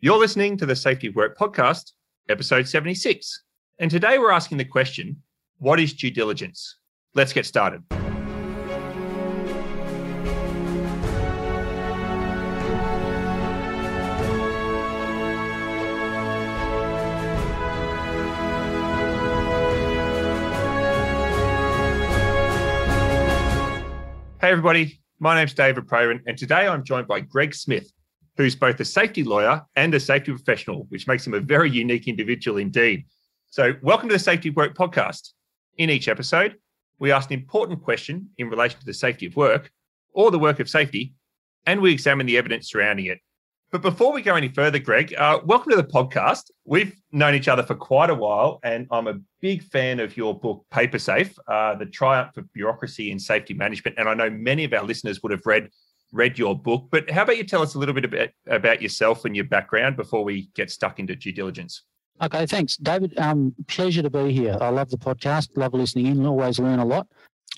You're listening to the Safety Work podcast, episode 76. And today we're asking the question what is due diligence? Let's get started. Hey, everybody. My name's David Provan, and today I'm joined by Greg Smith, who's both a safety lawyer and a safety professional, which makes him a very unique individual indeed. So, welcome to the Safety of Work podcast. In each episode, we ask an important question in relation to the safety of work or the work of safety, and we examine the evidence surrounding it. But before we go any further, Greg, uh, welcome to the podcast. We've known each other for quite a while, and I'm a big fan of your book, Paper Safe, uh, The Triumph of Bureaucracy in Safety Management. And I know many of our listeners would have read read your book. But how about you tell us a little bit about, about yourself and your background before we get stuck into due diligence? Okay, thanks, David. Um, pleasure to be here. I love the podcast, love listening in, always learn a lot.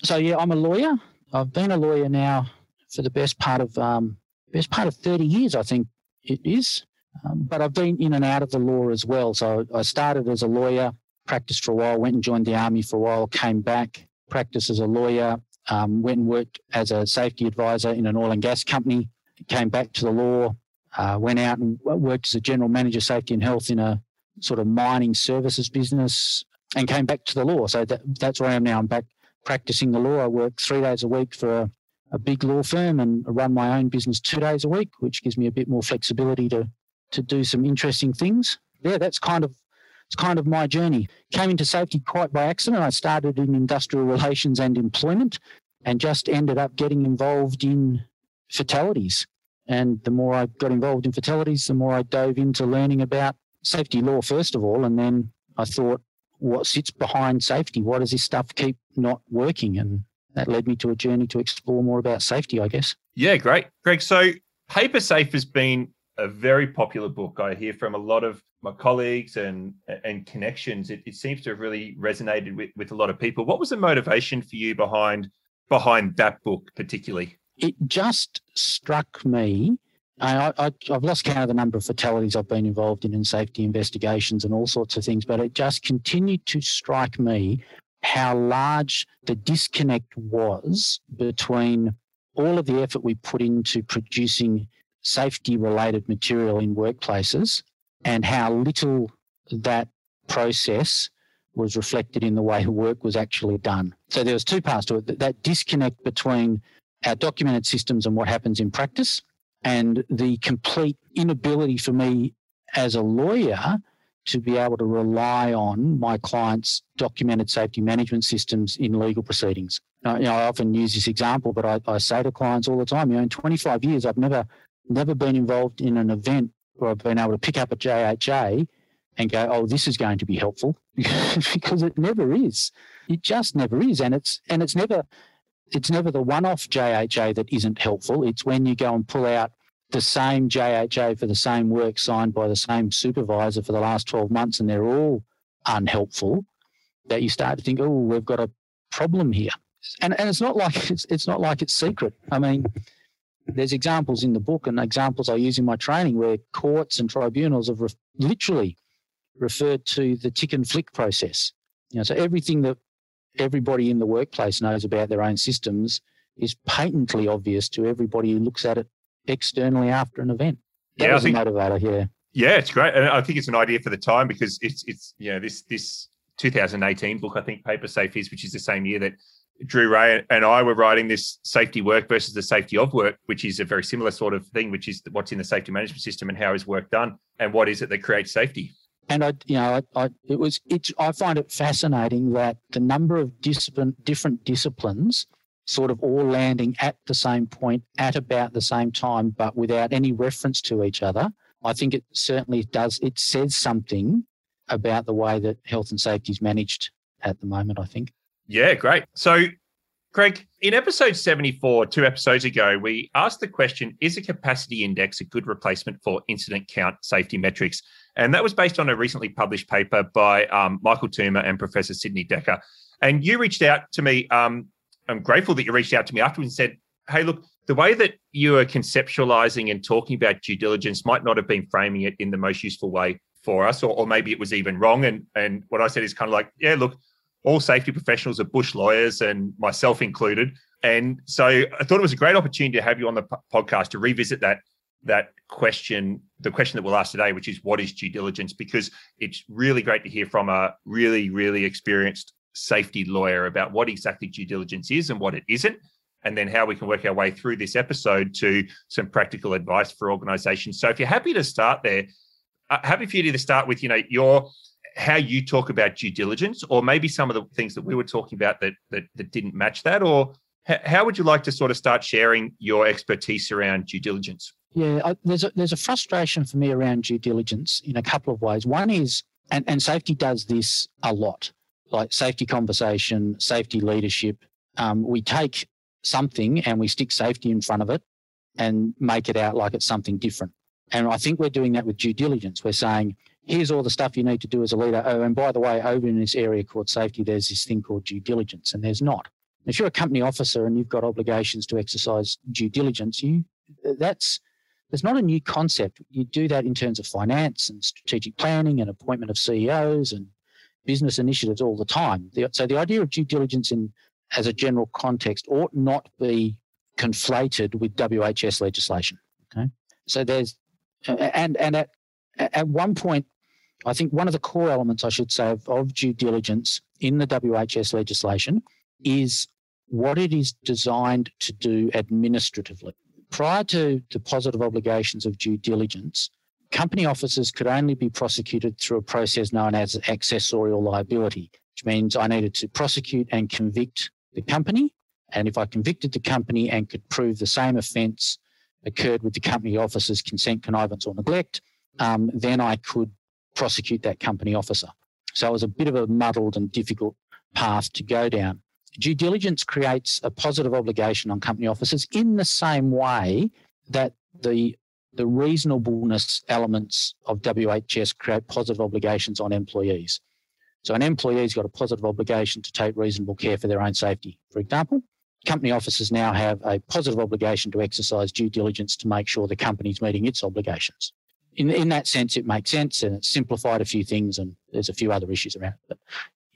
So yeah, I'm a lawyer. I've been a lawyer now for the best part of um, best part of 30 years, I think it is. Um, but I've been in and out of the law as well. So I started as a lawyer, practiced for a while, went and joined the army for a while, came back, practiced as a lawyer, um, went and worked as a safety advisor in an oil and gas company, came back to the law, uh, went out and worked as a general manager safety and health in a sort of mining services business and came back to the law. So that, that's where I am now. I'm back practicing the law. I work three days a week for a, a big law firm and run my own business two days a week, which gives me a bit more flexibility to, to do some interesting things. Yeah, that's kind of it's kind of my journey. Came into safety quite by accident. I started in industrial relations and employment and just ended up getting involved in fatalities. And the more I got involved in fatalities, the more I dove into learning about safety law, first of all. And then I thought, what sits behind safety? Why does this stuff keep not working? And that led me to a journey to explore more about safety, I guess. Yeah, great. Greg, so Paper Safe has been a very popular book. I hear from a lot of my colleagues and and connections. It, it seems to have really resonated with, with a lot of people. What was the motivation for you behind behind that book particularly? It just struck me. I, I, I've lost count of the number of fatalities I've been involved in in safety investigations and all sorts of things, but it just continued to strike me how large the disconnect was between all of the effort we put into producing safety related material in workplaces and how little that process was reflected in the way work was actually done. So there was two parts to it. That disconnect between our documented systems and what happens in practice and the complete inability for me as a lawyer to be able to rely on my clients' documented safety management systems in legal proceedings. Uh, you know, I often use this example, but I, I say to clients all the time, you know, in 25 years, I've never never been involved in an event where I've been able to pick up a JHA and go, oh, this is going to be helpful because it never is. It just never is. And it's and it's never it's never the one-off JHA that isn't helpful. It's when you go and pull out the same JHA for the same work signed by the same supervisor for the last 12 months and they're all unhelpful that you start to think, oh, we've got a problem here. And and it's not like it's it's not like it's secret. I mean, there's examples in the book and examples I use in my training where courts and tribunals have re- literally referred to the tick and flick process. You know, so everything that everybody in the workplace knows about their own systems is patently obvious to everybody who looks at it externally after an event. That yeah, I think, a motivator. Yeah. Yeah, it's great, and I think it's an idea for the time because it's it's you know this this 2018 book I think Paper Safe is, which is the same year that Drew Rae and I were writing this safety work versus the safety of work, which is a very similar sort of thing, which is what's in the safety management system and how is work done and what is it that creates safety. And I, you know, I, I it was it's I find it fascinating that the number of discipline, different disciplines sort of all landing at the same point at about the same time, but without any reference to each other. I think it certainly does. It says something about the way that health and safety is managed at the moment. I think. Yeah, great. So, Craig, in episode 74, two episodes ago, we asked the question Is a capacity index a good replacement for incident count safety metrics? And that was based on a recently published paper by um, Michael Tooma and Professor Sidney Dekker. And you reached out to me. Um, I'm grateful that you reached out to me afterwards and said, Hey, look, the way that you are conceptualizing and talking about due diligence might not have been framing it in the most useful way for us, or, or maybe it was even wrong. And and what I said is kind of like, yeah, look, all safety professionals are bush lawyers, and myself included. And so I thought it was a great opportunity to have you on the podcast to revisit that that question, the question that we'll ask today, which is what is due diligence? Because it's really great to hear from a really, really experienced safety lawyer about what exactly due diligence is and what it isn't, and then how we can work our way through this episode to some practical advice for organizations. So if you're happy to start there, uh, happy for you to start with, you know, your how you talk about due diligence, or maybe some of the things that we were talking about that that, that didn't match that, or how would you like to sort of start sharing your expertise around due diligence? Yeah, I, there's a, there's a frustration for me around due diligence in a couple of ways. One is, and, and safety does this a lot, like safety conversation, safety leadership. Um, we take something and we stick safety in front of it and make it out like it's something different. And I think we're doing that with due diligence. We're saying, here's all the stuff you need to do as a leader. Oh, and by the way, over in this area called safety, there's this thing called due diligence, and there's not. If you're a company officer and you've got obligations to exercise due diligence, you that's there's not a new concept. You do that in terms of finance and strategic planning and appointment of CEOs and business initiatives all the time. So the idea of due diligence in as a general context ought not be conflated with WHS legislation. Okay, so there's and and at at one point, I think one of the core elements I should say of, of due diligence in the WHS legislation is what it is designed to do administratively. Prior to the positive obligations of due diligence, company officers could only be prosecuted through a process known as accessorial liability, which means I needed to prosecute and convict the company. And if I convicted the company and could prove the same offence occurred with the company officer's consent, connivance, or neglect, um, then I could prosecute that company officer. So it was a bit of a muddled and difficult path to go down. Due diligence creates a positive obligation on company officers in the same way that the the reasonableness elements of WHS create positive obligations on employees. So an employee's got a positive obligation to take reasonable care for their own safety. For example, company officers now have a positive obligation to exercise due diligence to make sure the company's meeting its obligations. In, in that sense, it makes sense and it's simplified a few things and there's a few other issues around it. But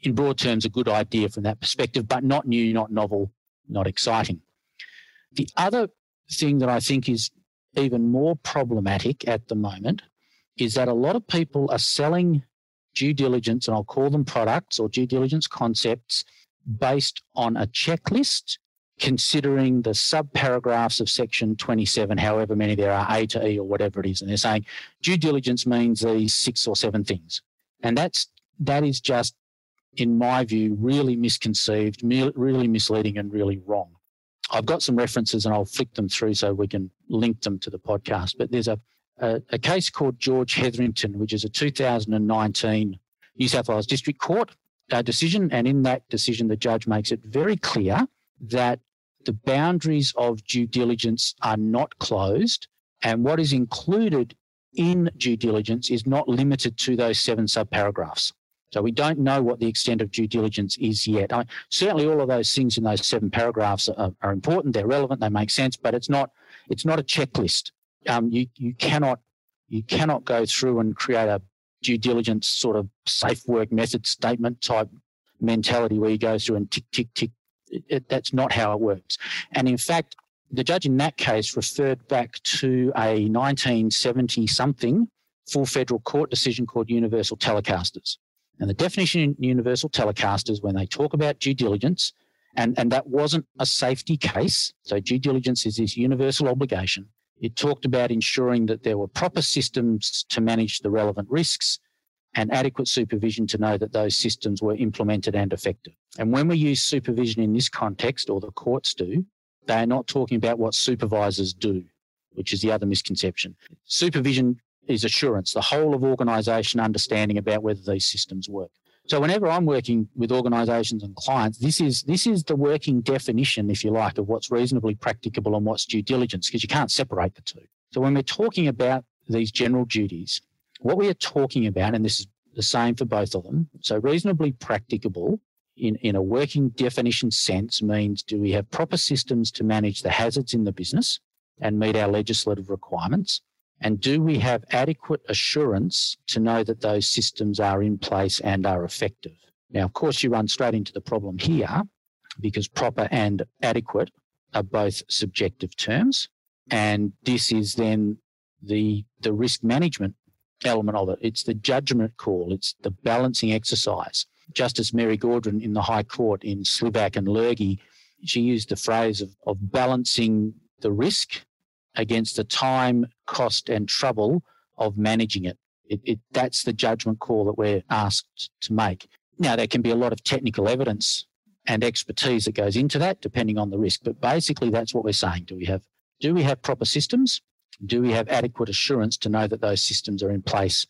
in broad terms, a good idea from that perspective, but not new, not novel, not exciting. The other thing that I think is even more problematic at the moment is that a lot of people are selling due diligence, and I'll call them products or due diligence concepts based on a checklist, considering the sub paragraphs of section 27, however many there are, A to E or whatever it is. And they're saying due diligence means these six or seven things. And that's that is just in my view, really misconceived, really misleading, and really wrong. I've got some references and I'll flick them through so we can link them to the podcast. But there's a, a, a case called George Hetherington, which is a 2019 New South Wales District Court uh, decision. And in that decision, the judge makes it very clear that the boundaries of due diligence are not closed. And what is included in due diligence is not limited to those seven subparagraphs. So we don't know what the extent of due diligence is yet. I, certainly, all of those things in those seven paragraphs are, are, important. They're relevant. They make sense, but it's not it's not a checklist. Um, you you cannot you cannot go through and create a due diligence sort of safe work method statement type mentality where you go through and tick tick tick. It, it, that's not how it works. And in fact, the judge in that case referred back to a 1970 something full federal court decision called Universal Telecasters. And the definition in universal telecasters, when they talk about due diligence, and, and that wasn't a safety case. So due diligence is this universal obligation. It talked about ensuring that there were proper systems to manage the relevant risks and adequate supervision to know that those systems were implemented and effective. And when we use supervision in this context, or the courts do, they are not talking about what supervisors do, which is the other misconception. Supervision is assurance, the whole of organisation understanding about whether these systems work. So whenever I'm working with organisations and clients, this is this is the working definition, if you like, of what's reasonably practicable and what's due diligence, because you can't separate the two. So when we're talking about these general duties, what we are talking about, and this is the same for both of them, so reasonably practicable in, in a working definition sense means do we have proper systems to manage the hazards in the business and meet our legislative requirements? And do we have adequate assurance to know that those systems are in place and are effective? Now, of course, you run straight into the problem here because proper and adequate are both subjective terms. And this is then the, the risk management element of it. It's the judgment call. It's the balancing exercise. Justice Mary Gaudron in the High Court in Slivak and Lurgi, she used the phrase of, of balancing the risk against the time, cost, and trouble of managing it. It, it. That's the judgment call that we're asked to make. Now, there can be a lot of technical evidence and expertise that goes into that, depending on the risk. But basically, that's what we're saying. Do we have do we have proper systems? Do we have adequate assurance to know that those systems are in place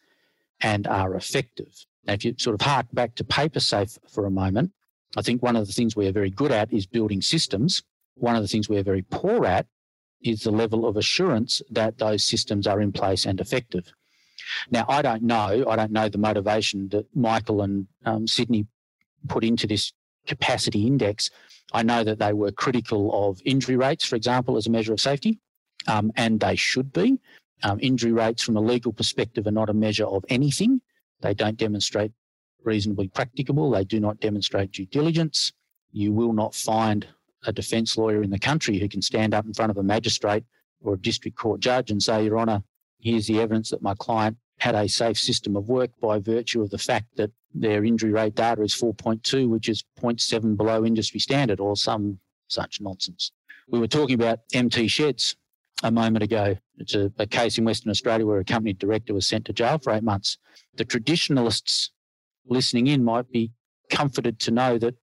and are effective? Now, if you sort of hark back to PaperSafe for a moment, I think one of the things we are very good at is building systems. One of the things we are very poor at is the level of assurance that those systems are in place and effective. Now, I don't know, I don't know the motivation that Michael and um, Sidney put into this capacity index. I know that they were critical of injury rates, for example, as a measure of safety, um, and they should be. Um, injury rates from a legal perspective are not a measure of anything. They don't demonstrate reasonably practicable. They do not demonstrate due diligence. You will not find a defence lawyer in the country who can stand up in front of a magistrate or a district court judge and say, Your Honour, here's the evidence that my client had a safe system of work by virtue of the fact that their injury rate data is 4.2, which is 0.7 below industry standard, or some such nonsense. We were talking about MT sheds a moment ago. It's a, a case in Western Australia where a company director was sent to jail for eight months. The traditionalists listening in might be comforted to know that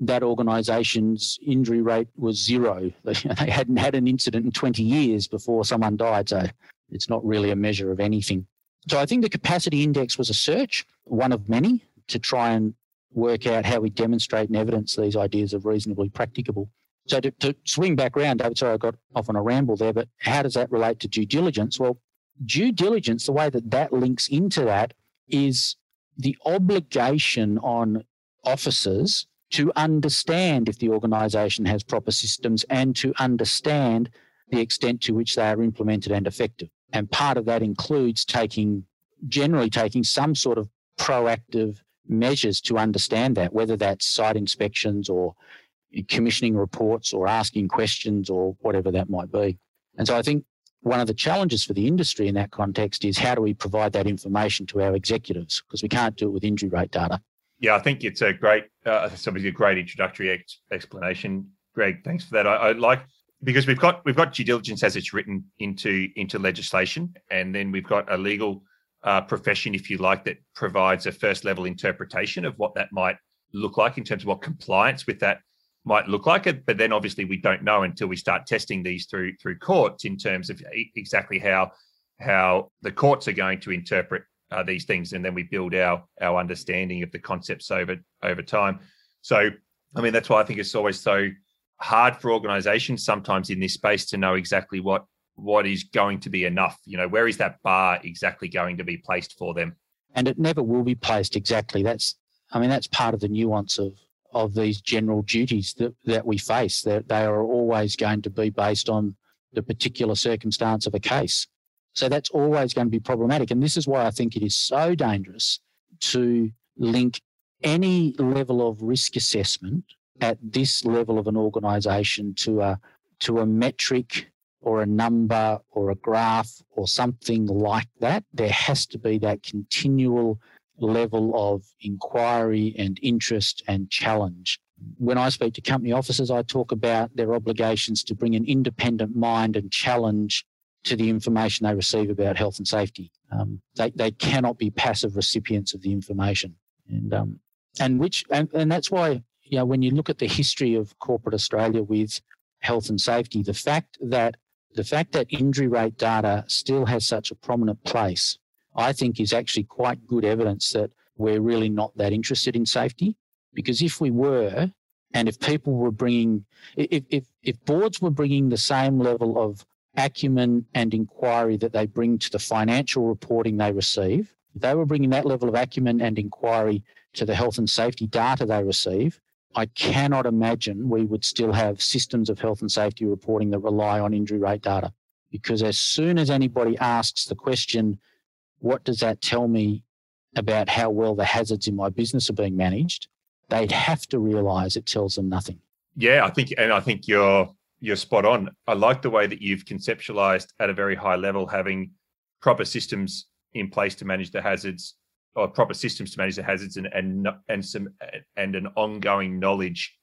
that organisation's injury rate was zero. They hadn't had an incident in 20 years before someone died, so it's not really a measure of anything. So I think the capacity index was a search, one of many, to try and work out how we demonstrate and evidence these ideas of reasonably practicable. So to, to swing back around, David, sorry I got off on a ramble there, but how does that relate to due diligence? Well, due diligence, the way that that links into that is the obligation on officers to understand if the organisation has proper systems and to understand the extent to which they are implemented and effective. And part of that includes taking, generally taking some sort of proactive measures to understand that, whether that's site inspections or commissioning reports or asking questions or whatever that might be. And so I think one of the challenges for the industry in that context is how do we provide that information to our executives? Because we can't do it with injury rate data. Yeah, I think it's a great, uh, it's obviously a great introductory ex- explanation, Greg. Thanks for that. I, I, like because we've got we've got due diligence as it's written into into legislation, and then we've got a legal uh, profession, if you like, that provides a first level interpretation of what that might look like in terms of what compliance with that might look like it but then obviously we don't know until we start testing these through through courts in terms of exactly how how the courts are going to interpret uh, these things, and then we build our our understanding of the concepts over over time. So, I mean, that's why I think it's always so hard for organisations sometimes in this space to know exactly what what is going to be enough. You know, where is that bar exactly going to be placed for them? And it never will be placed exactly. That's, I mean, that's part of the nuance of of these general duties that that we face. That they are always going to be based on the particular circumstance of a case. So that's always going to be problematic. And this is why I think it is so dangerous to link any level of risk assessment at this level of an organization to a to a metric or a number or a graph or something like that. There has to be that continual level of inquiry and interest and challenge. When I speak to company officers, I talk about their obligations to bring an independent mind and challenge to the information they receive about health and safety. Um, they, they cannot be passive recipients of the information. And, um, and which, and, and that's why, you know, when you look at the history of corporate Australia with health and safety, the fact that the fact that injury rate data still has such a prominent place, I think is actually quite good evidence that we're really not that interested in safety. Because if we were, and if people were bringing, if, if, if boards were bringing the same level of acumen and inquiry that they bring to the financial reporting they receive if they were bringing that level of acumen and inquiry to the health and safety data they receive, I cannot imagine we would still have systems of health and safety reporting that rely on injury rate data. Because as soon as anybody asks the question, what does that tell me about how well the hazards in my business are being managed? They'd have to realize it tells them nothing. Yeah, I think, and I think you're you're spot on. I like the way that you've conceptualized at a very high level having proper systems in place to manage the hazards or proper systems to manage the hazards and and and some and an ongoing knowledge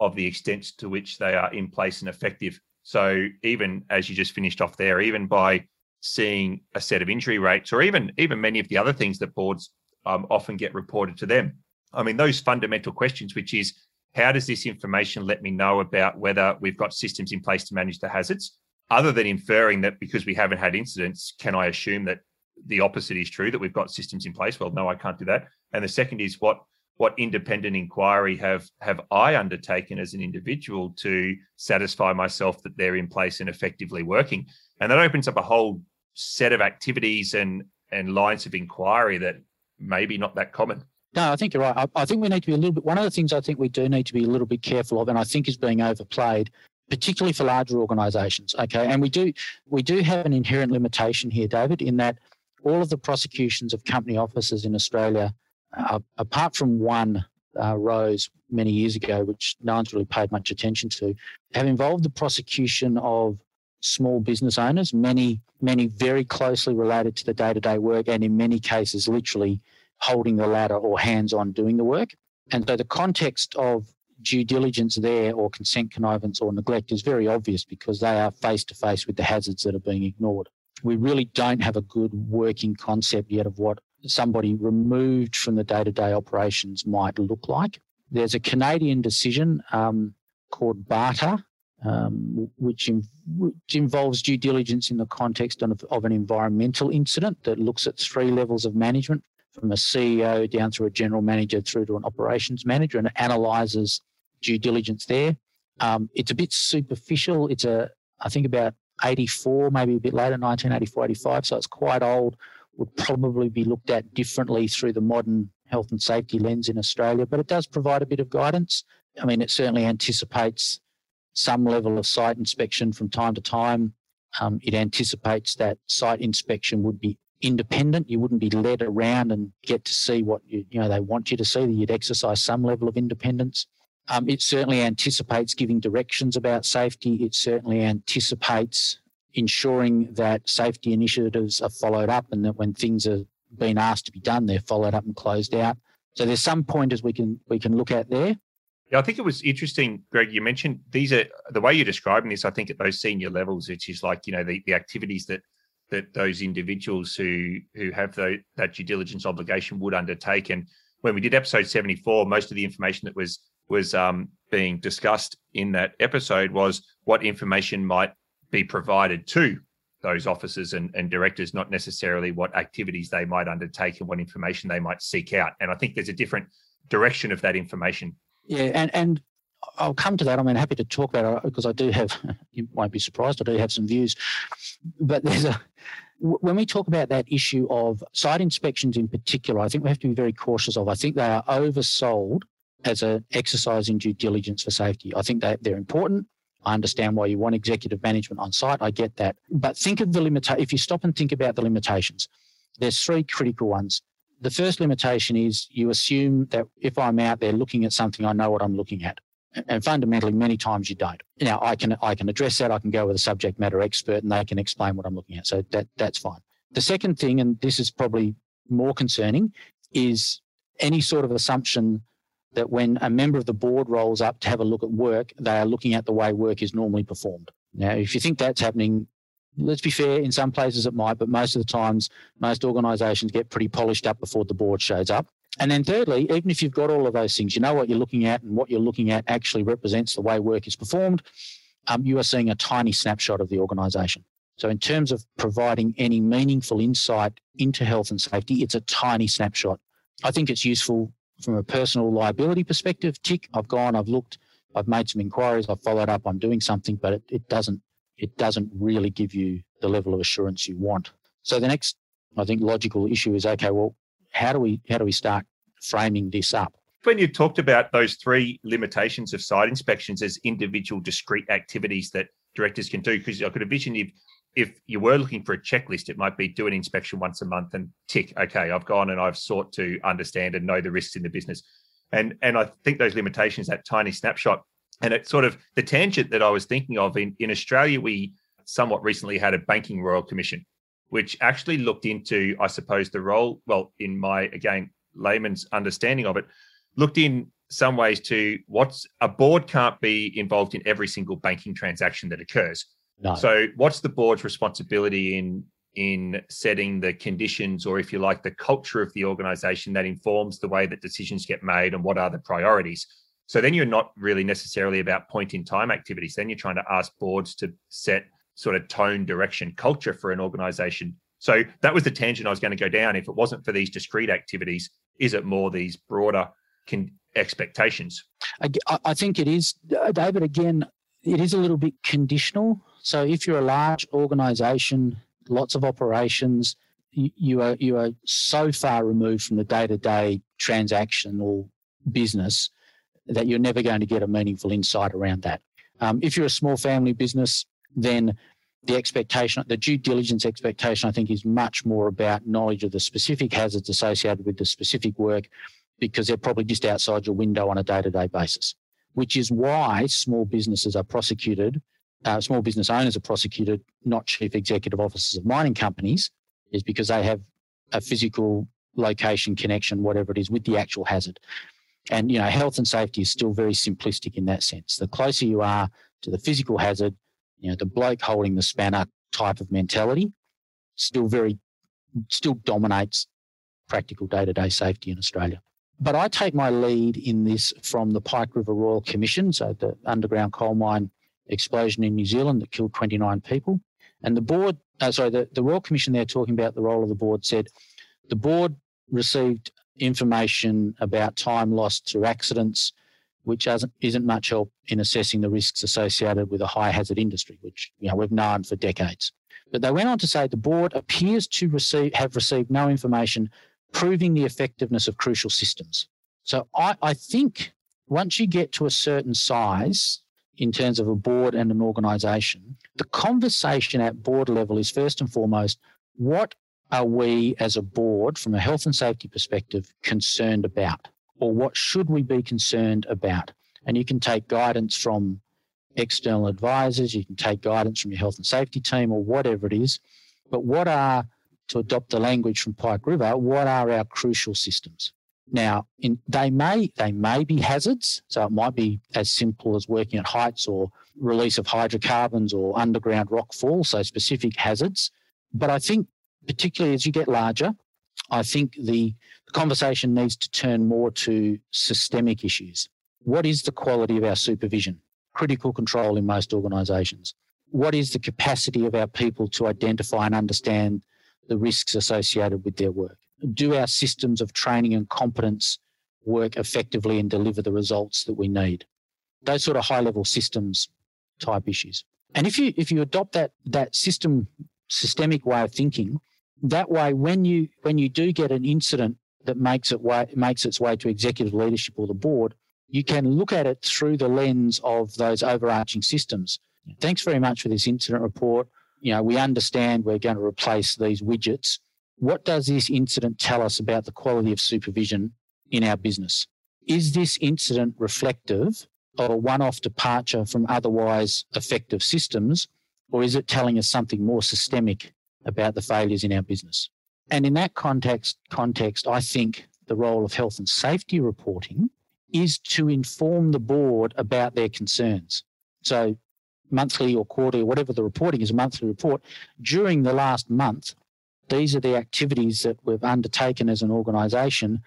of the extent to which they are in place and effective. So even as you just finished off there, even by seeing a set of injury rates, or even even many of the other things that boards um, often get reported to them. I mean, those fundamental questions, which is how does this information let me know about whether we've got systems in place to manage the hazards? Other than inferring that because we haven't had incidents, can I assume that the opposite is true that we've got systems in place. Well, no, I can't do that. And the second is what what independent inquiry have have I undertaken as an individual to satisfy myself that they're in place and effectively working? And that opens up a whole set of activities and and lines of inquiry that maybe not that common. No, I think you're right. I, I, think we need to be a little bit. One of the things I think we do need to be a little bit careful of, and I think is being overplayed, particularly for larger organisations. Okay, and we do we do have an inherent limitation here, David, in that all of the prosecutions of company officers in Australia, uh, apart from one uh, rose many years ago, which no one's really paid much attention to, have involved the prosecution of small business owners, many, many very closely related to the day to day work, and in many cases, literally holding the ladder or hands on doing the work. And so the context of due diligence there or consent connivance or neglect is very obvious because they are face to face with the hazards that are being ignored we really don't have a good working concept yet of what somebody removed from the day to day operations might look like. There's a Canadian decision um, called Bata, um, which, in, which, involves due diligence in the context of, of, an environmental incident that looks at three levels of management from a CEO down through a general manager through to an operations manager and analyzes due diligence there. Um, it's a bit superficial. It's a, I think about 84, maybe a bit later, 1984, 85. So it's quite old. Would probably be looked at differently through the modern health and safety lens in Australia, but it does provide a bit of guidance. I mean, it certainly anticipates some level of site inspection from time to time. Um, it anticipates that site inspection would be independent. You wouldn't be led around and get to see what you, you know they want you to see. That you'd exercise some level of independence. Um, it certainly anticipates giving directions about safety. It certainly anticipates ensuring that safety initiatives are followed up and that when things are being asked to be done, they're followed up and closed out. So there's some pointers we can we can look at there. Yeah, I think it was interesting, Greg. You mentioned these are the way you're describing this. I think at those senior levels, which is like you know the, the activities that that those individuals who who have the, that due diligence obligation would undertake. And when we did episode 74, most of the information that was was um, being discussed in that episode was what information might be provided to those officers and, and directors, not necessarily what activities they might undertake and what information they might seek out. And I think there's a different direction of that information. Yeah, and and I'll come to that. I mean, happy to talk about it because I do have. You won't be surprised. I do have some views, but there's a when we talk about that issue of site inspections in particular. I think we have to be very cautious of. I think they are oversold as an exercise in due diligence for safety. I think that they're important. I understand why you want executive management on site. I get that. But think of the limita- if you stop and think about the limitations, there's three critical ones. The first limitation is you assume that if I'm out there looking at something, I know what I'm looking at. And fundamentally, many times you don't. Now, I can I can address that. I can go with a subject matter expert, and they can explain what I'm looking at. So that that's fine. The second thing, and this is probably more concerning, is any sort of assumption that when a member of the board rolls up to have a look at work, they are looking at the way work is normally performed. Now, if you think that's happening, let's be fair, in some places it might, but most of the times, most organisations get pretty polished up before the board shows up. And then thirdly, even if you've got all of those things, you know what you're looking at and what you're looking at actually represents the way work is performed, um, you are seeing a tiny snapshot of the organisation. So in terms of providing any meaningful insight into health and safety, it's a tiny snapshot. I think it's useful from a personal liability perspective, tick, I've gone, I've looked, I've made some inquiries, I've followed up, I'm doing something, but it, it doesn't it doesn't really give you the level of assurance you want. So the next I think logical issue is okay, well, how do we how do we start framing this up? When you talked about those three limitations of site inspections as individual discrete activities that directors can do, because I could envision if if you were looking for a checklist, it might be do an inspection once a month and tick, okay, I've gone and I've sought to understand and know the risks in the business. And and I think those limitations, that tiny snapshot, and it's sort of the tangent that I was thinking of in, in Australia, we somewhat recently had a banking royal commission, which actually looked into, I suppose, the role, well, in my again, layman's understanding of it, looked in some ways to what's a board can't be involved in every single banking transaction that occurs no. So, what's the board's responsibility in in setting the conditions, or if you like, the culture of the organisation that informs the way that decisions get made and what are the priorities? So then you're not really necessarily about point in time activities. Then you're trying to ask boards to set sort of tone, direction, culture for an organization. So that was the tangent I was going to go down. If it wasn't for these discrete activities, is it more these broader con- expectations? I, I think it is, uh, David. Again, it is a little bit conditional. So if you're a large organization, lots of operations, you, are you are so far removed from the day-to-day transaction or business that you're never going to get a meaningful insight around that. Um, if you're a small family business, then the expectation, the due diligence expectation, I think, is much more about knowledge of the specific hazards associated with the specific work because they're probably just outside your window on a day to day basis which is why small businesses are prosecuted, uh, small business owners are prosecuted, not chief executive officers of mining companies, is because they have a physical location connection, whatever it is, with the actual hazard. And, you know, health and safety is still very simplistic in that sense. The closer you are to the physical hazard, you know, the bloke holding the spanner type of mentality still very, still dominates practical day to day safety in Australia. But I take my lead in this from the Pike River Royal Commission, so the underground coal mine explosion in New Zealand that killed 29 people. And the board, uh, sorry, the, the Royal Commission there talking about the role of the board said the board received information about time lost to accidents, which isn't much help in assessing the risks associated with a high hazard industry, which you know we've known for decades. But they went on to say the board appears to receive have received no information proving the effectiveness of crucial systems. So I, I think once you get to a certain size in terms of a board and an organization, the conversation at board level is first and foremost what are we as a board, from a health and safety perspective, concerned about? Or what should we be concerned about? And you can take guidance from external advisors, you can take guidance from your health and safety team, or whatever it is. But what are to adopt the language from Pike River, what are our crucial systems? Now, in, they may they may be hazards, so it might be as simple as working at heights or release of hydrocarbons or underground rock fall, so specific hazards. But I think, particularly as you get larger, I think the, conversation needs to turn more to systemic issues. What is the quality of our supervision? Critical control in most organisations. What is the capacity of our people to identify and understand the risks associated with their work? Do our systems of training and competence work effectively and deliver the results that we need? Those sort of high level systems type issues. And if you if you adopt that that system systemic way of thinking, that way when you when you do get an incident that makes it way makes its way to executive leadership or the board, you can look at it through the lens of those overarching systems. Thanks very much for this incident report you know, we understand we're going to replace these widgets. What does this incident tell us about the quality of supervision in our business? Is this incident reflective of a one off departure from otherwise effective systems, or is it telling us something more systemic about the failures in our business? And in that context, context, I think the role of health and safety reporting is to inform the board about their concerns. So monthly or quarterly, whatever the reporting is, a monthly report, during the last month, these are the activities that we've undertaken as an organisation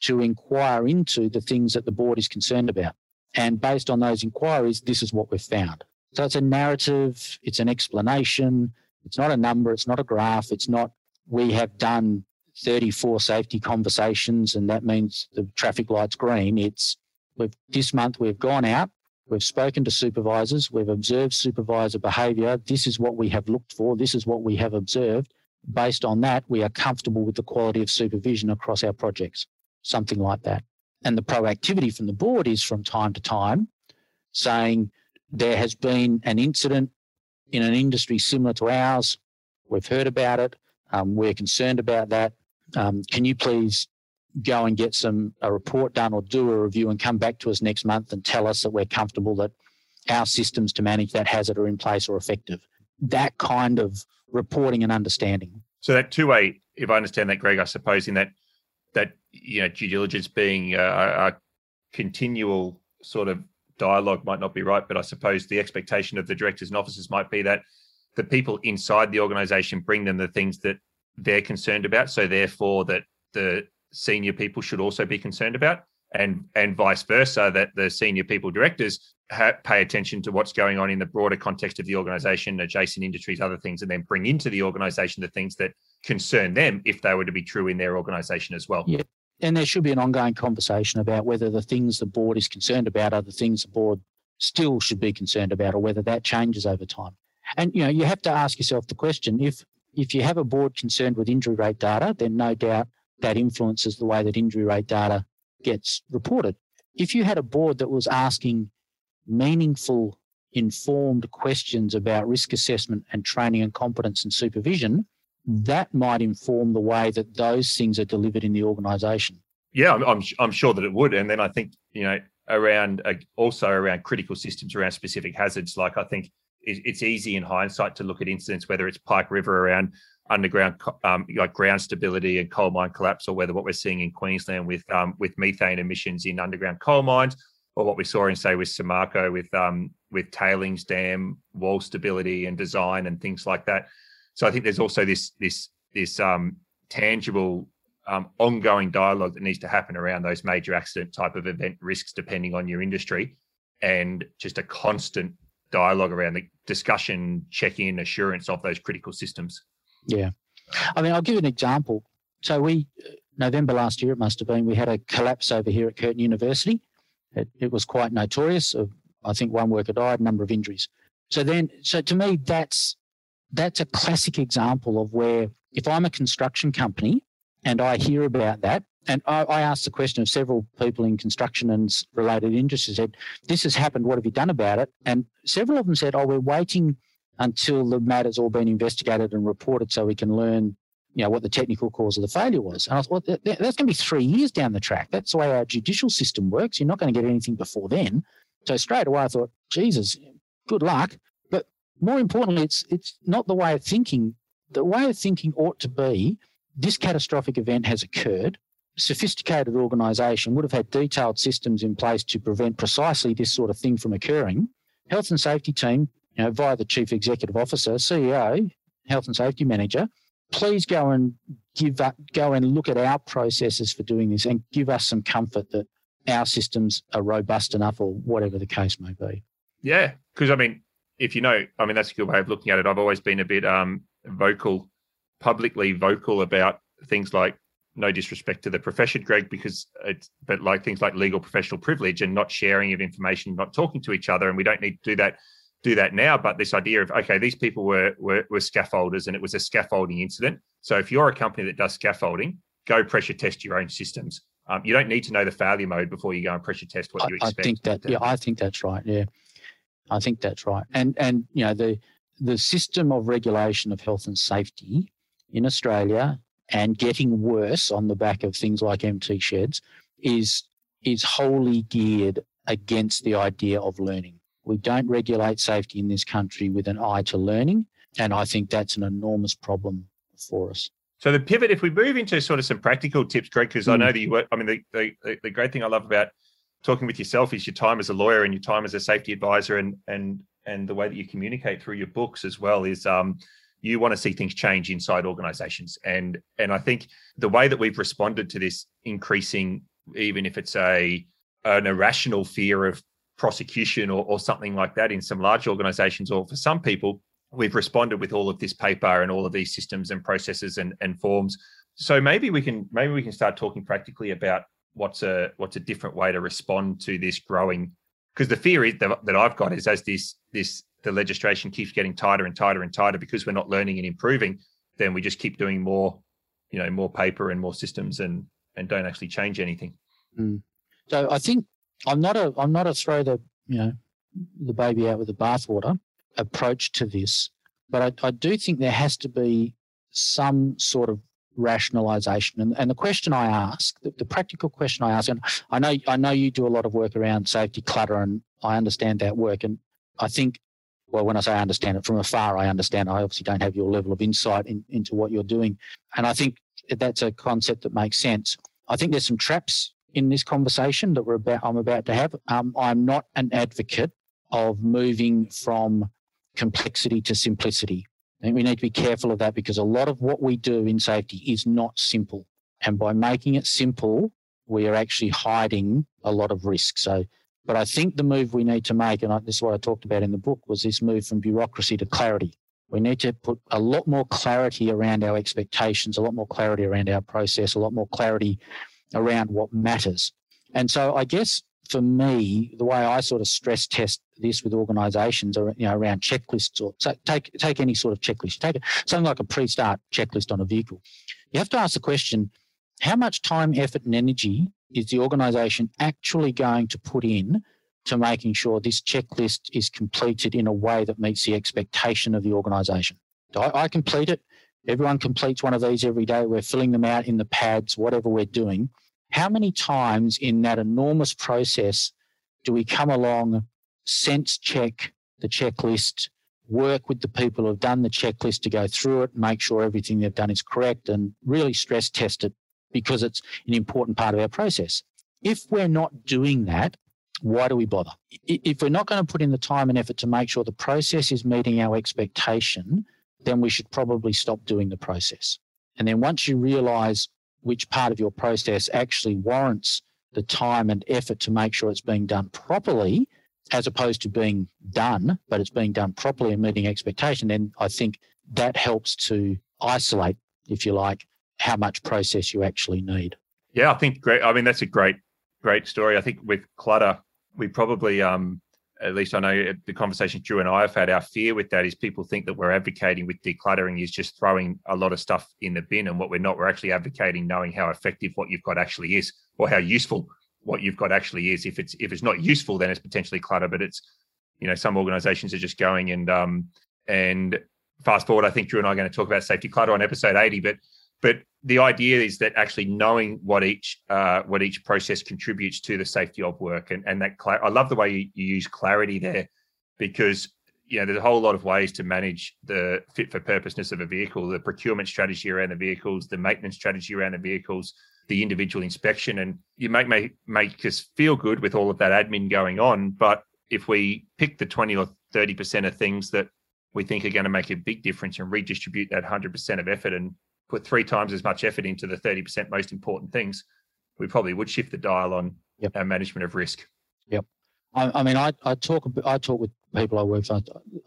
to inquire into the things that the board is concerned about. And based on those inquiries, this is what we've found. So it's a narrative, it's an explanation, it's not a number, it's not a graph, it's not we have done 34 safety conversations and that means the traffic light's green. It's we've this month we've gone out, We've spoken to supervisors. We've observed supervisor behaviour. This is what we have looked for. This is what we have observed. based on that, we are comfortable with the quality of supervision across our projects, something like that. And the proactivity from the board is from time to time saying there has been an incident in an industry similar to ours. We've heard about it. Um, we're concerned about that. Um, can you please go and get some a report done or do a review and come back to us next month and tell us that we're comfortable that our systems to manage that hazard are in place or effective. That kind of reporting and understanding. So that two way, if I understand that, Greg, I suppose in that that you know due diligence being a, a continual sort of dialogue might not be right, but I suppose the expectation of the directors and officers might be that the people inside the organisation bring them the things that they're concerned about. So therefore, that the senior people should also be concerned about, and and vice versa, that the senior people directors ha- pay attention to what's going on in the broader context of the organisation, adjacent industries, other things, and then bring into the organisation the things that concern them if they were to be true in their organisation as well. Yeah. And there should be an ongoing conversation about whether the things the board is concerned about are the things the board still should be concerned about, or whether that changes over time. And you know, you have to ask yourself the question: if if you have a board concerned with injury rate data, then no doubt that influences the way that injury rate data gets reported. If you had a board that was asking meaningful, informed questions about risk assessment and training and competence and supervision, that might inform the way that those things are delivered in the organisation. Yeah, I'm, I'm, I'm sure that it would, and then I think you know around uh, also around critical systems around specific hazards. Like I think it, it's easy in hindsight to look at incidents whether it's Pike River around underground um, like ground stability and coal mine collapse, or whether what we're seeing in Queensland with um, with methane emissions in underground coal mines, or what we saw in say with Samarco with um, with tailings dam wall stability and design and things like that. So I think there's also this this this um, tangible um, ongoing dialogue that needs to happen around those major accident type of event risks, depending on your industry, and just a constant dialogue around the discussion, check-in, assurance of those critical systems. Yeah, I mean, I'll give an example. So we November last year, it must have been, we had a collapse over here at Curtin University. It, it was quite notorious. I think one worker died, a number of injuries. So then, so to me, that's that's a classic example of where if I'm a construction company and I hear about that, and I, I asked the question of several people in construction and related industries, said, This has happened, what have you done about it? And several of them said, Oh, we're waiting until the matter's all been investigated and reported so we can learn you know what the technical cause of the failure was. And I thought, well, that's going to be three years down the track. That's the way our judicial system works. You're not going to get anything before then. So straight away, I thought, Jesus, good luck. More importantly, it's it's not the way of thinking. The way of thinking ought to be: this catastrophic event has occurred. Sophisticated organisation would have had detailed systems in place to prevent precisely this sort of thing from occurring. Health and safety team you know, via the chief executive officer, CEO, health and safety manager, please go and give up, go and look at our processes for doing this and give us some comfort that our systems are robust enough or whatever the case may be. Yeah, because I mean, if you know, I mean, that's a good way of looking at it. I've always been a bit um, vocal, publicly vocal about things like no disrespect to the profession, Greg, because it's but like things like legal professional privilege and not sharing of information, not talking to each other, and we don't need to do that do that now. But this idea of okay, these people were, were were scaffolders, and it was a scaffolding incident. So if you're a company that does scaffolding, go pressure test your own systems. Um, you don't need to know the failure mode before you go and pressure test what you expect. I think that yeah, I think that's right. Yeah, I think that's right. And and you know the the system of regulation of health and safety in Australia and getting worse on the back of things like MT sheds is is wholly geared against the idea of learning. We don't regulate safety in this country with an eye to learning. And I think that's an enormous problem for us. So the pivot, if we move into sort of some practical tips, Greg, because mm. I know that you work, I mean, the, the, the great thing I love about talking with yourself is your time as a lawyer and your time as a safety advisor and, and, and the way that you communicate through your books as well is, um, you want to see things change inside organizations. And and i think the way that we've responded to this increasing even if it's a an irrational fear of prosecution or, or something like that in some large organizations or for some people we've responded with all of this paper and all of these systems and processes and, and forms. So maybe we can maybe we can start talking practically about what's a what's a different way to respond to this growing because the fear is that, that i've got is as this this the legislation keeps getting tighter and tighter and tighter because we're not learning and improving then we just keep doing more, you know, more paper and more systems and and don't actually change anything. Mm. So I think I'm not a I'm not a throw the you know the baby out with the bathwater approach to this, but I, I do think there has to be some sort of rationalization. And, and the question I ask, the, the, practical question I ask, and I know I know you do a lot of work around safety clutter, and I understand that work. And I think, well, when I say I understand it from afar, I understand. I obviously don't have your level of insight in, into what you're doing, and I think that's a concept that makes sense. I think there's some traps in this conversation that we're about I'm about to have. Um, I'm not an advocate of moving from complexity to simplicity. And we need to be careful of that because a lot of what we do in safety is not simple. And by making it simple, we are actually hiding a lot of risk. So, but I think the move we need to make, and this is what I talked about in the book, was this move from bureaucracy to clarity. We need to put a lot more clarity around our expectations, a lot more clarity around our process, a lot more clarity around what matters. And so I guess for me, the way I sort of stress test this with organisations are you know around checklists or so take take any sort of checklist. Take something like a pre-start checklist on a vehicle. You have to ask the question: How much time, effort, and energy is the organisation actually going to put in to making sure this checklist is completed in a way that meets the expectation of the organisation? I, I complete it. Everyone completes one of these every day. We're filling them out in the pads, whatever we're doing. How many times in that enormous process do we come along, sense check the checklist, work with the people who have done the checklist to go through it, make sure everything they've done is correct, and really stress test it because it's an important part of our process. If we're not doing that, why do we bother? If we're not going to put in the time and effort to make sure the process is meeting our expectation, then we should probably stop doing the process. And then once you realize which part of your process actually warrants the time and effort to make sure it's being done properly, as opposed to being done, but it's being done properly and meeting expectation, then I think that helps to isolate, if you like, how much process you actually need. Yeah, I think great. I mean, that's a great, great story. I think with clutter, we probably um, at least I know the conversation Drew and I have had, our fear with that is people think that we're advocating with decluttering is just throwing a lot of stuff in the bin. And what we're not, we're actually advocating knowing how effective what you've got actually is or how useful what you've got actually is. If it's if it's not useful, then it's potentially clutter. But it's, you know, some organizations are just going and um and fast forward, I think Drew and I are going to talk about safety clutter on episode 80, but but the idea is that actually knowing what each uh, what each process contributes to the safety of work, and and that cl- I love the way you, you use clarity there, because you know there's a whole lot of ways to manage the fit for purposeness of a vehicle, the procurement strategy around the vehicles, the maintenance strategy around the vehicles, the individual inspection, and you make make make us feel good with all of that admin going on. But if we pick the twenty or thirty percent of things that we think are going to make a big difference and redistribute that 100% of effort and put three times as much effort into the 30% most important things, we probably would shift the dial on yep. our management of risk. Yep. I, I mean, I, I, talk I talk with people I work with. I,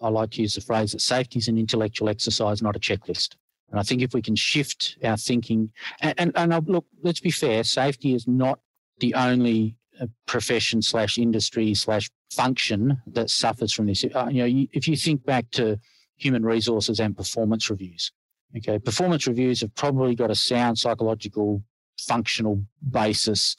I like to use the phrase that safety is an intellectual exercise, not a checklist. And I think if we can shift our thinking, and, and, and look, let's be fair, safety is not the only uh, profession slash industry slash function that suffers from this. Uh, you know, if you think back to human resources and performance reviews, Okay, performance reviews have probably got a sound psychological, functional basis,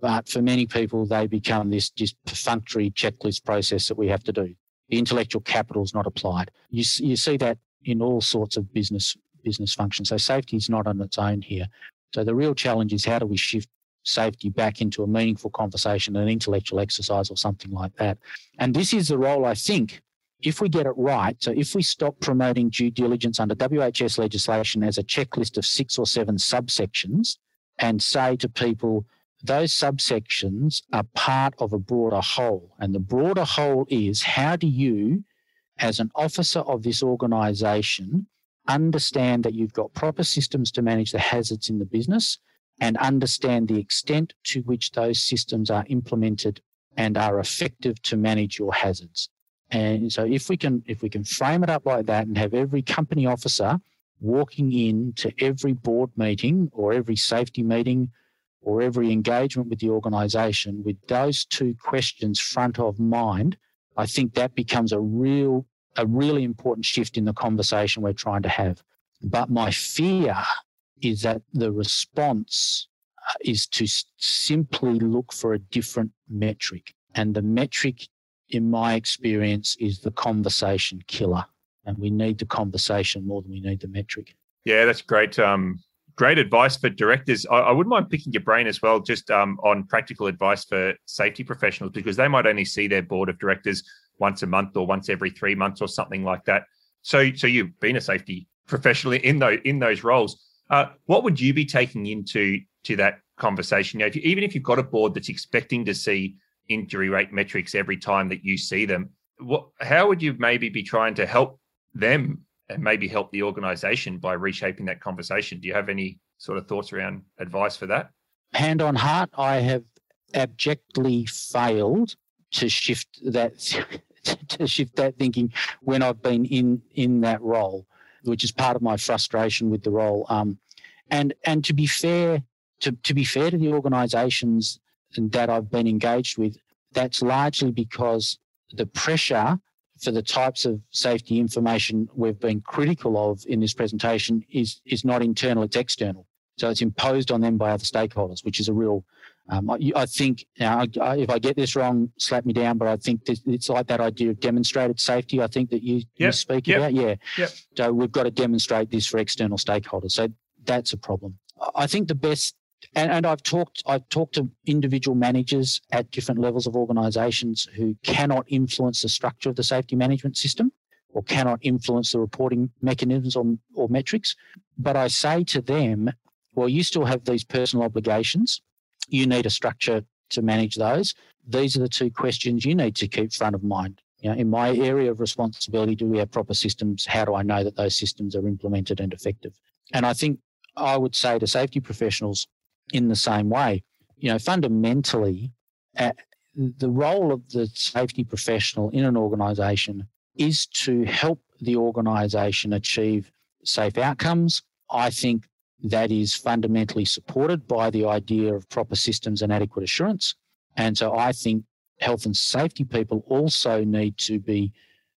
but for many people, they become this just perfunctory checklist process that we have to do. The intellectual capital is not applied. You, you see that in all sorts of business business functions. So safety is not on its own here. So the real challenge is how do we shift safety back into a meaningful conversation, an intellectual exercise, or something like that. And this is the role I think if we get it right, so if we stop promoting due diligence under WHS legislation as a checklist of six or seven subsections and say to people, those subsections are part of a broader whole. And the broader whole is how do you, as an officer of this organization, understand that you've got proper systems to manage the hazards in the business and understand the extent to which those systems are implemented and are effective to manage your hazards. And so if we can if we can frame it up like that and have every company officer walking in to every board meeting or every safety meeting or every engagement with the organization with those two questions front of mind, I think that becomes a real a really important shift in the conversation we're trying to have. But my fear is that the response uh, is to simply look for a different metric. And the metric, in my experience, is the conversation killer. And we need the conversation more than we need the metric. Yeah, that's great. Um, great advice for directors. I, I, wouldn't mind picking your brain as well, just um, on practical advice for safety professionals, because they might only see their board of directors once a month or once every three months or something like that. So, so you've been a safety professional in those in those roles. Uh, what would you be taking into to that conversation? You know, if you, even if you've got a board that's expecting to see injury rate metrics every time that you see them, what how would you maybe be trying to help them and maybe help the organization by reshaping that conversation? Do you have any sort of thoughts around advice for that? Hand on heart, I have abjectly failed to shift that to shift that thinking when I've been in in that role which is part of my frustration with the role. Um, and and to be fair, to, to be fair to the organisations that I've been engaged with, that's largely because the pressure for the types of safety information we've been critical of in this presentation is is not internal; it's external. So it's imposed on them by other stakeholders, which is a real um, I, I, think know, I, if I get this wrong, slap me down. But I think this, it's like that idea of demonstrated safety. I think that you, yep. you speak yep. about. Yeah. Yep. So we've got to demonstrate this for external stakeholders. So that's a problem. I think the best, and, and I've talked, I've talked to individual managers at different levels of organisations who cannot influence the structure of the safety management system or cannot influence the reporting mechanisms or, or metrics. But I say to them, well, you still have these personal obligations you need a structure to manage those. These are the two questions you need to keep front of mind. You know, in my area of responsibility, do we have proper systems? How do I know that those systems are implemented and effective? And I think I would say to safety professionals in the same way, you know, fundamentally, uh, the role of the safety professional in an organisation is to help the organisation achieve safe outcomes. I think that is fundamentally supported by the idea of proper systems and adequate assurance. And so I think health and safety people also need to be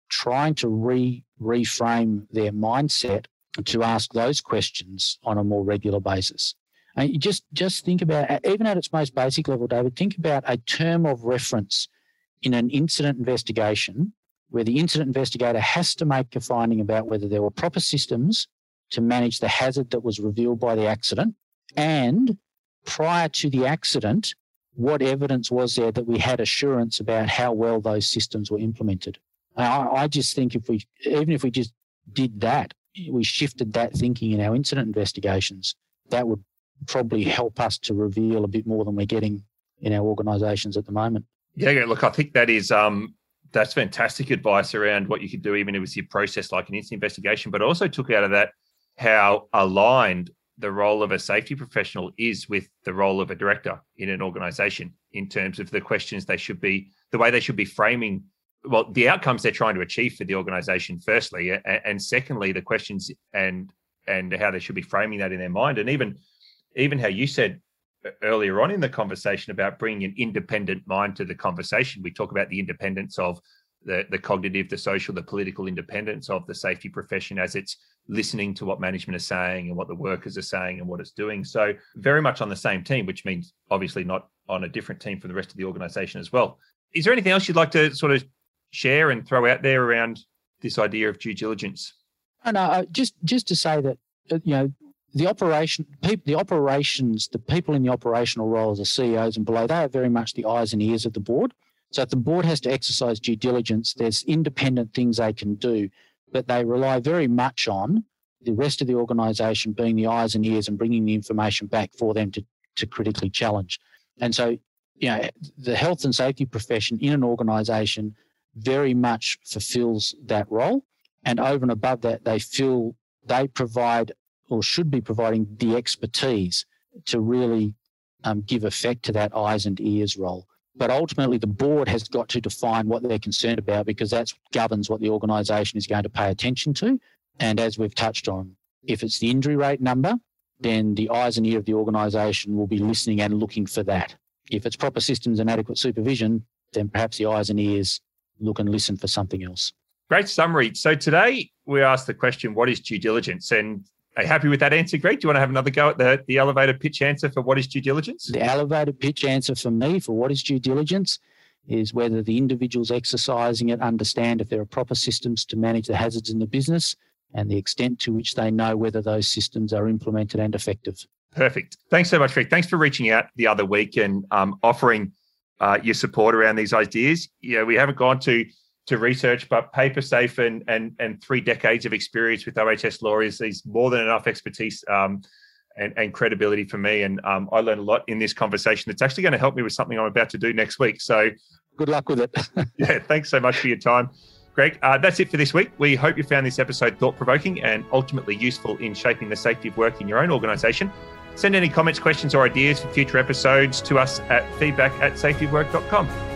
trying to re reframe their mindset to ask those questions on a more regular basis. And you just just think about uh, even at its most basic level, David. Think about a term of reference in an incident investigation where the incident investigator has to make a finding about whether there were proper systems to manage the hazard that was revealed by the accident. And prior to the accident, what evidence was there that we had assurance about how well those systems were implemented? I, I just think if we, even if we just did that, we shifted that thinking in our incident investigations, that would probably help us to reveal a bit more than we're getting in our organisations at the moment. Yeah, look, I think that is um, that's fantastic advice around what you could do, even if it's your process like an incident investigation. But also took out of that how aligned the role of a safety professional is with the role of a director in an organization in terms of the questions they should be, the way they should be framing, well, the outcomes they're trying to achieve for the organization, firstly, and secondly, the questions and and how they should be framing that in their mind, and even even how you said earlier on in the conversation about bringing an independent mind to the conversation. We talk about the independence of the, the cognitive, the social, the political independence of the safety profession as it's listening to what management is saying and what the workers are saying and what it's doing. So, very much on the same team, which means obviously not on a different team from the rest of the organization as well. Is there anything else you'd like to sort of share and throw out there around this idea of due diligence? No, no, just just to say that uh, you know the operation, the operations, the people in the operational roles, the CEOs and below, they are very much the eyes and ears of the board. So if the board has to exercise due diligence, there's independent things they can do, but they rely very much on the rest of the organisation being the eyes and ears and bringing the information back for them to, to critically challenge. And so, you know, the health and safety profession in an organisation very much fulfills that role. And over and above that, they feel they provide or should be providing the expertise to really um, give effect to that eyes and ears role. But ultimately, the board has got to define what they're concerned about because that governs what the organisation is going to pay attention to. And as we've touched on, if it's the injury rate number, then the eyes and ear of the organisation will be listening and looking for that. If it's proper systems and adequate supervision, then perhaps the eyes and ears look and listen for something else. Great summary. So today we asked the question, what is due diligence? And are you happy with that answer, Greg? Do you want to have another go at the, the elevator pitch answer for what is due diligence? The elevator pitch answer for me for what is due diligence is whether the individuals exercising it understand if there are proper systems to manage the hazards in the business and the extent to which they know whether those systems are implemented and effective. Perfect. Thanks so much, Greg. Thanks for reaching out the other week and um, offering uh, your support around these ideas. Yeah, we haven't gone to to research, but paper safe and and and three decades of experience with OHS lawyers is more than enough expertise um, and, and credibility for me. And um, I learned a lot in this conversation. That's actually going to help me with something I'm about to do next week. So good luck with it. yeah, thanks so much for your time. Greg, uh, that's it for this week. We hope you found this episode thought provoking and ultimately useful in shaping the safety of work in your own organisation. Send any comments, questions, or ideas for future episodes to us at feedback at safetywork.com.